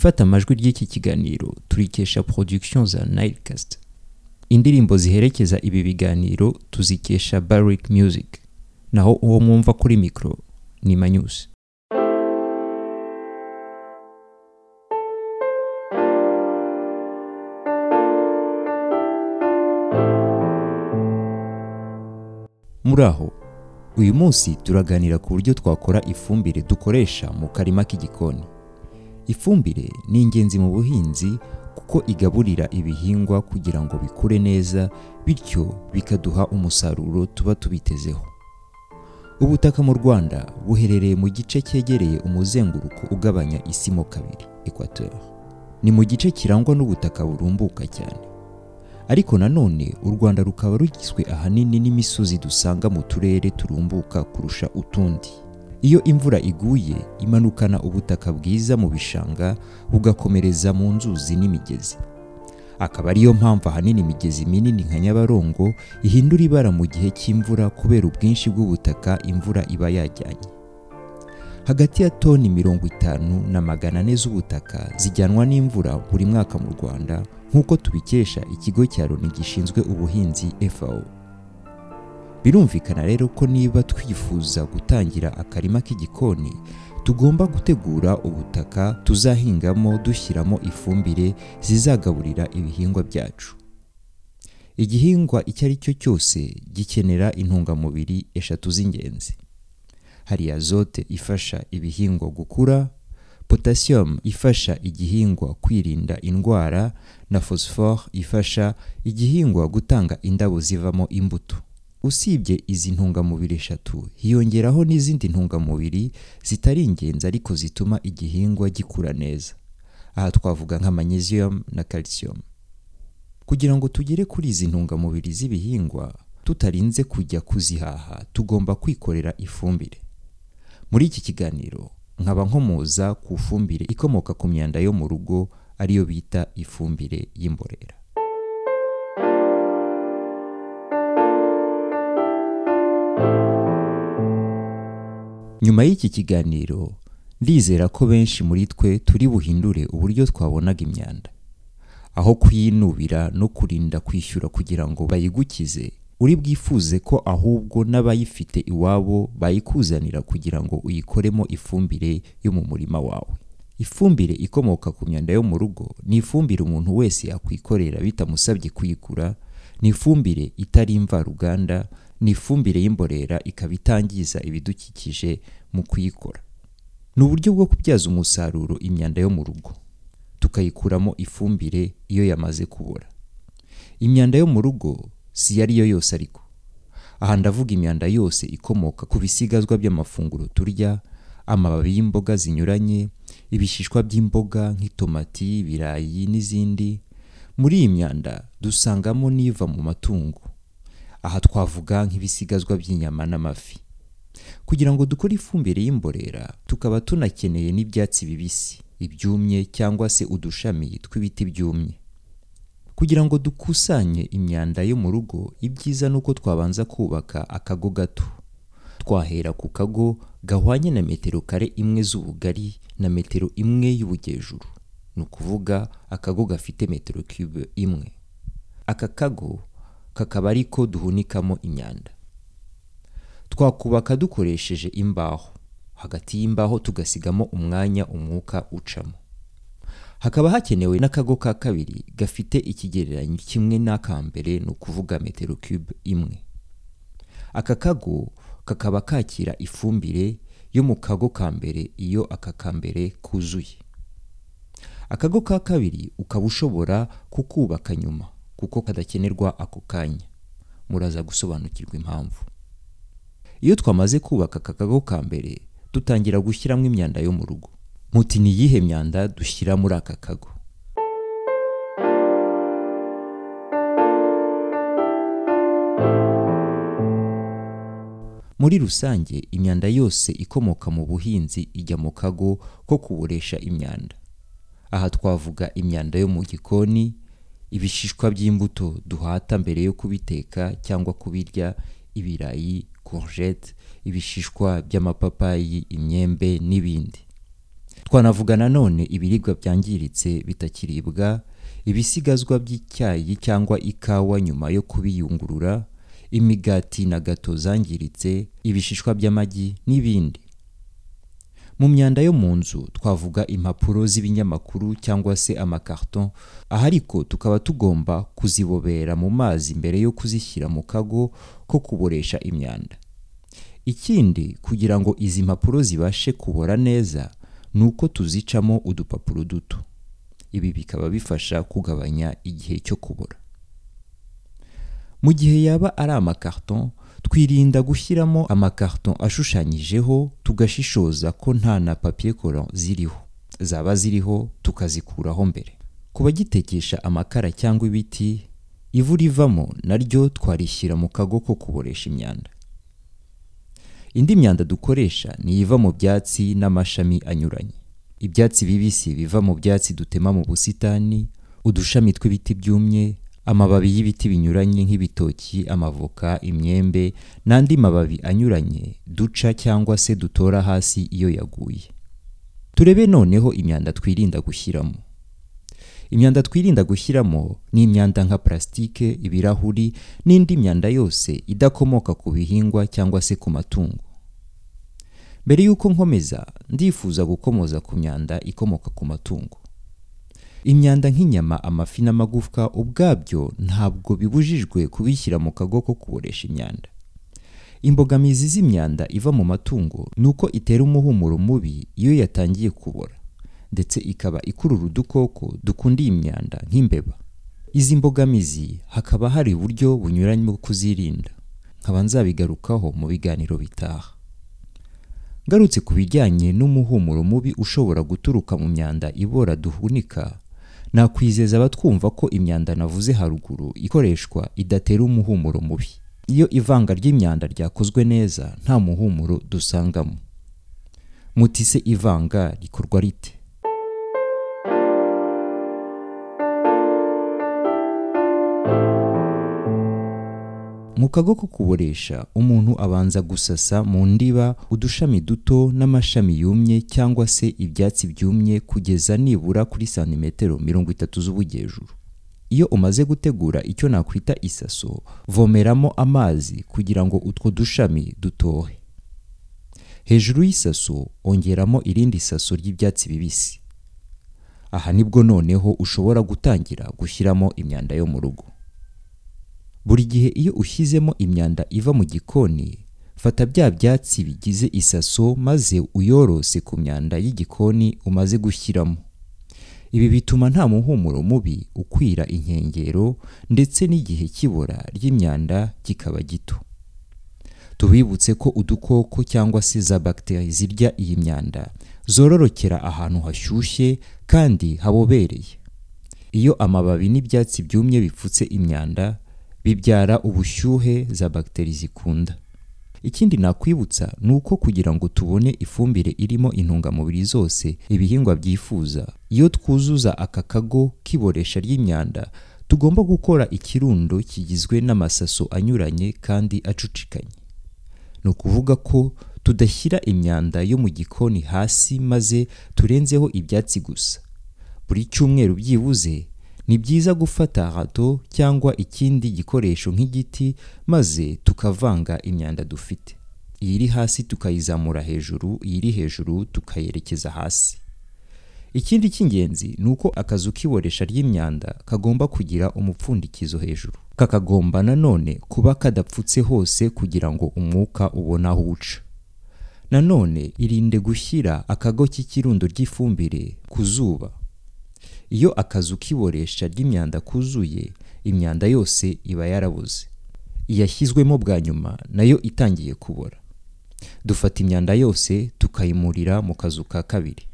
ifata amajwi ry'iki kiganiro turikesha production za Nilecast indirimbo ziherekeza ibi biganiro tuzikesha Barrick Music. Naho uwo mwumva kuri mikoro ni Manyusi. Muri aho uyu munsi turaganira ku buryo twakora ifumbire dukoresha mu karima k'igikoni. Ifumbire ni ingenzi mu buhinzi kuko igaburira ibihingwa kugira ngo bikure neza bityo bikaduha umusaruro tuba tubitezeho. Ubutaka mu rwanda buherereye mu gice cyegereye umuzenguruko ugabanya isi mo kabiri equateur. Ni mu gice kirangwa n'ubutaka burumbuka cyane. Ariko nanone u rwanda rukaba rugizwe ahanini n'imisozi dusanga mu turere turumbuka kurusha utundi. Iyo imvura iguye imanukana ubutaka bwiza mu bishanga bugakomereza mu nzuzi n'imigezi. Akaba ariyo mpamvu ahanini imigezi minini nka nyabarongo ihindura ibara mu gihe cy'imvura kubera ubwinshi bw'ubutaka imvura iba yajyanye. Hagati ya toni mirongo itanu na magana ane z'ubutaka zijyanwa n'imvura buri mwaka mu rwanda nk'uko tubikesha ikigo cya loni gishinzwe ubuhinzi FAO birumvikana rero ko niba twifuza gutangira akarima k'igikoni tugomba gutegura ubutaka tuzahingamo dushyiramo ifumbire zizagaburira ibihingwa byacu. Igihingwa icyo ari cyo cyose gikenera intungamubiri eshatu z'ingenzi. Hari azote ifasha ibihingwa gukura potassium ifasha igihingwa kwirinda indwara na phosphore ifasha igihingwa gutanga indabo zivamo imbuto. Usibye izi ntungamubiri eshatu. Hiyongeraho n'izindi ntungamubiri zitari ingenzi ariko zituma igihingwa gikura neza. Aha twavuga nka magnesium na calcium. Kugira ngo tugere kuri izi ntungamubiri z'ibihingwa tutarinze kujya kuzihaha tugomba kwikorera ifumbire. Muri iki kiganiro nkaba nkomoza ku fumbire ikomoka ku myanda yo mu rugo ariyo bita ifumbire y'imborera. Nyuma y'iki kiganiro ndizera ko benshi muri twe turi buhindure uburyo twabonaga imyanda. Aho kuyinubira no kurinda kwishyura kugira ngo bayigukize uri bwifuze ko ahubwo n'abayifite iwabo bayikuzanira kugira ngo uyikoremo ifumbire yo mu murima wawe. Ifumbire ikomoka ku myanda yo mu rugo ni ifumbire umuntu wese yakwikorera bitamusabye kuyigura ni ifumbire itari imvaruganda ni ifumbire y'imborera ikaba itangiza ibidukikije mu kuyikora. Ni uburyo bwo kubyaza umusaruro imyanda yo mu rugo. Tukayikuramo ifumbire iyo yamaze kubora. Imyanda yo mu rugo si iyo ariyo yose ariko. Aha ndavuga imyanda yose ikomoka ku bisigazwa by'amafunguro turya amababi y'imboga zinyuranye ibishishwa by'imboga nk'itomati ibirayi n'izindi. Muri iyi myanda dusangamo n'iva mu matungo. Aha twavuga nk'ibisigazwa by'inyama n'amafi. Kugira ngo dukore ifumbire y'imborera tukaba tunakeneye n'ibyatsi bibisi ibyumye cyangwa se udushami tw'ibiti byumye. Kugira ngo dukusanye imyanda yo mu rugo ibyiza ni uko twabanza kubaka akago gato. Twahera ku kago gahwanye na metero kare imwe z'ubugari na metero imwe y'ubugejuru ni ukuvuga akago gafite metero cube imwe. Aka kago kakaba ariko duhunikamo imyanda. Twakubaka dukoresheje imbaho. Hagati y'imbaho tugasigamo umwanya umwuka ucamo. Hakaba hakenewe n'akago ka kabiri gafite ikigereranyo kimwe n'aka mbere ni ukuvuga metero cube imwe. Aka kago kakaba kakira ifumbire yo mu kago ka mbere iyo aka ka mbere kuzuye. Akago ka kabiri ukaba ushobora kukubaka nyuma. Kuko kadakenerwa ako kanya. Muraza gusobanukirwa impamvu. Iyo twamaze kubaka aka kago ka mbere dutangira gushyiramo imyanda yo mu rugo. Muti ni iyihe myanda dushyira muri aka kago? Muri rusange imyanda yose ikomoka mu buhinzi ijya mu kago ko kuboresha imyanda. Aha twavuga imyanda yo mu gikoni ibishishwa by'imbuto duhata mbere yo kubiteka cyangwa kubirya ibirayi courgette ibishishwa by'amapapayi imyembe n'ibindi. Twanavuga nanone ibiribwa byangiritse bitakiribwa ibisigazwa by'icyayi cyangwa ikawa nyuma yo kubiyungurura imigati na gato zangiritse ibishishwa by'amagi n'ibindi. Mu myanda yo mu nzu twavuga impapuro z'ibinyamakuru cyangwa se amakarton aha ariko tukaba tugomba kuzibobera mu mazi mbere yo kuzishyira mu kago ko kuboresha imyanda. Ikindi kugira ngo izi mpapuro zibashe kubora neza ni uko tuzicamo udupapuro duto. Ibi bikaba bifasha kugabanya igihe cyo kubora. Mu gihe yaba ari amakarton twirinda gushyiramo amakarton ashushanyijeho tugashishoza ko nta na papier collant ziriho. Zaba ziriho tukazikuraho mbere. Ku bagitekesha amakara cyangwa ibiti ivu rivamo naryo twarishyira mu kago ko kuboresha imyanda. Indi myanda dukoresha ni iva mu byatsi n'amashami anyuranye. Ibyatsi bibisi biva mu byatsi dutema mu busitani udushami tw'ibiti byumye amababi y'ibiti binyuranye nk'ibitoki amavoka imyembe n'andi mababi anyuranye duca cyangwa se dutora hasi iyo yaguye. Turebe noneho imyanda twirinda gushyiramo. Imyanda twirinda gushyiramo ni imyanda nka plastique ibirahuri n'indi myanda yose idakomoka ku bihingwa cyangwa se ku matungo. Mbere y'uko nkomeza ndifuza gukomoza ku myanda ikomoka ku matungo. Imyanda nk'inyama amafi n'amagufwa ubwabyo ntabwo bibujijwe kubishyira mu kago ko kuboresha imyanda. Imbogamizi z'imyanda iva mu matungo ni uko itera umuhumuro mubi iyo yatangiye kubora ndetse ikaba ikurura udukoko dukunda iyi myanda nk'imbeba. Izi mbogamizi hakaba hari uburyo bunyuranye bwo kuzirinda. Nkaba nzabigarukaho mu biganiro bitaha. Ngarutse ku bijyanye n'umuhumuro mubi ushobora guturuka mu myanda ibora duhunika nakwizeza abatwumva ko imyanda navuze haruguru ikoreshwa idatera umuhumuro mubi. Iyo ivanga ry'imyanda ryakozwe neza nta muhumuro dusangamo. Muti se ivanga rikorwa rite? Mu kago ko kuboresha umuntu abanza gusasa mu ndiba udushami duto n'amashami yumye cyangwa se ibyatsi byumye kugeza nibura kuri santimetero mirongo itatu z'ubujyejuru. Iyo umaze gutegura icyo nakwita isaso vomeramo amazi kugira ngo utwo dushami dutohe. Hejuru y'isaso ongeramo irindi saso ry'ibyatsi bibisi. Aha ni bwo noneho ushobora gutangira gushyiramo imyanda yo mu rugo. Buri gihe iyo ushyizemo imyanda iva mu gikoni fata bya byatsi bigize isaso maze uyorose ku myanda y'igikoni umaze gushyiramo. Ibi bituma nta muhumuro mubi ukwira inkengero ndetse n'igihe cy'ibora ry'imyanda kikaba gito. Tubibutse ko udukoko cyangwa se za bagiteri zirya iyi myanda zororokera ahantu hashyushye kandi habobereye. Iyo amababi n'ibyatsi byumye bipfutse imyanda bibyara ubushyuhe za bagiteri zikunda. Ikindi nakwibutsa ni uko kugira ngo tubone ifumbire irimo intungamubiri zose ibihingwa byifuza iyo twuzuza aka kago k'iboresha ry'imyanda tugomba gukora ikirundo kigizwe n'amasaso anyuranye kandi acucikanye. Ni ukuvuga ko tudashyira imyanda yo mu gikoni hasi maze turenzeho ibyatsi gusa. Buri cyumweru byibuze ni byiza gufata hato cyangwa ikindi gikoresho nk'igiti maze tukavanga imyanda dufite. Iyiri hasi tukayizamura hejuru iyiri hejuru tukayerekeza hasi. Ikindi cy'ingenzi ni uko akazu k'iboresha ry'imyanda kagomba kugira umupfundikizo hejuru. Kakagomba nanone kuba kadapfutse hose kugira ngo umwuka ubone aho uca. Nanone irinde gushyira akago k'ikirundo ry'ifumbire ku zuba. Iyo akazu k'iboresha ry'imyanda kuzuye imyanda yose iba yarabuze. Iyashyizwemo bwa nyuma na yo itangiye kubora. Dufata imyanda yose tukayimurira mu kazu ka kabiri.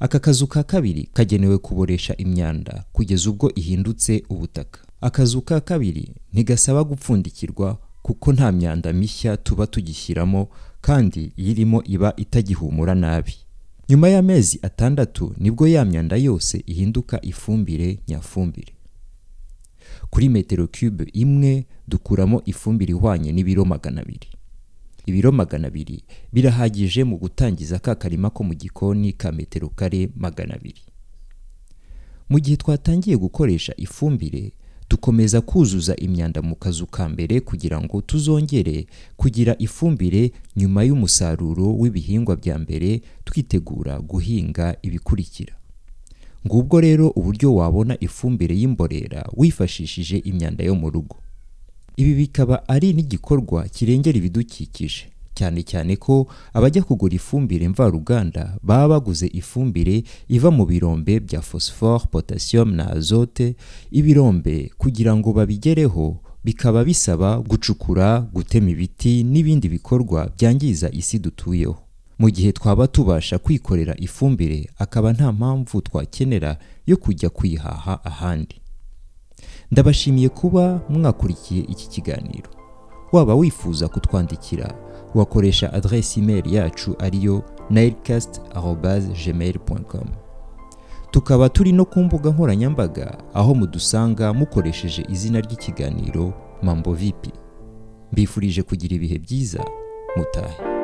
Aka kazu ka kabiri kagenewe kuboresha imyanda kugeza ubwo ihindutse ubutaka. Akazu ka kabiri ntigasaba gupfundikirwa kuko nta myanda mishya tuba tugishyiramo kandi iyirimo iba itagihumura nabi. Nyuma y'amezi atandatu ni bwo ya myanda yose ihinduka ifumbire nyafumbire. Kuri metero cube imwe dukuramo ifumbire ihwanye n'ibiro magana abiri. Ibiro magana abiri birahagije mu gutangiza ka karima ko mu gikoni ka metero kare magana abiri. Mu gihe twatangiye gukoresha ifumbire dukomeza kuzuza imyanda mu kazu ka mbere kugira ngo tuzongere kugira ifumbire nyuma y'umusaruro w'ibihingwa bya mbere twitegura guhinga ibikurikira. Ngubwo rero uburyo wabona ifumbire y'imborera wifashishije imyanda yo mu rugo. Ibi bikaba ari n'igikorwa kirengera ibidukikije. Cyane cyane ko abajya kugura ifumbire mvaruganda baba baguze ifumbire iva mu birombe bya phosphore potassium na azote. Ibirombe kugira ngo babigereho bikaba bisaba gucukura gutema ibiti n'ibindi bikorwa byangiza isi dutuyeho. Mu gihe twaba tubasha kwikorera ifumbire akaba nta mpamvu twakenera yo kujya kuyihaha ahandi. Ndabashimiye kuba mwakurikiye iki kiganiro. Waba wifuza kutwandikira wakoresha adresi email yacu ariyo nilecast gmail com. Tukaba turi no ku mbuga nkoranyambaga aho mudusanga mukoresheje izina ry'ikiganiro mambo vipi. Mbifurije kugira ibihe byiza mutahe.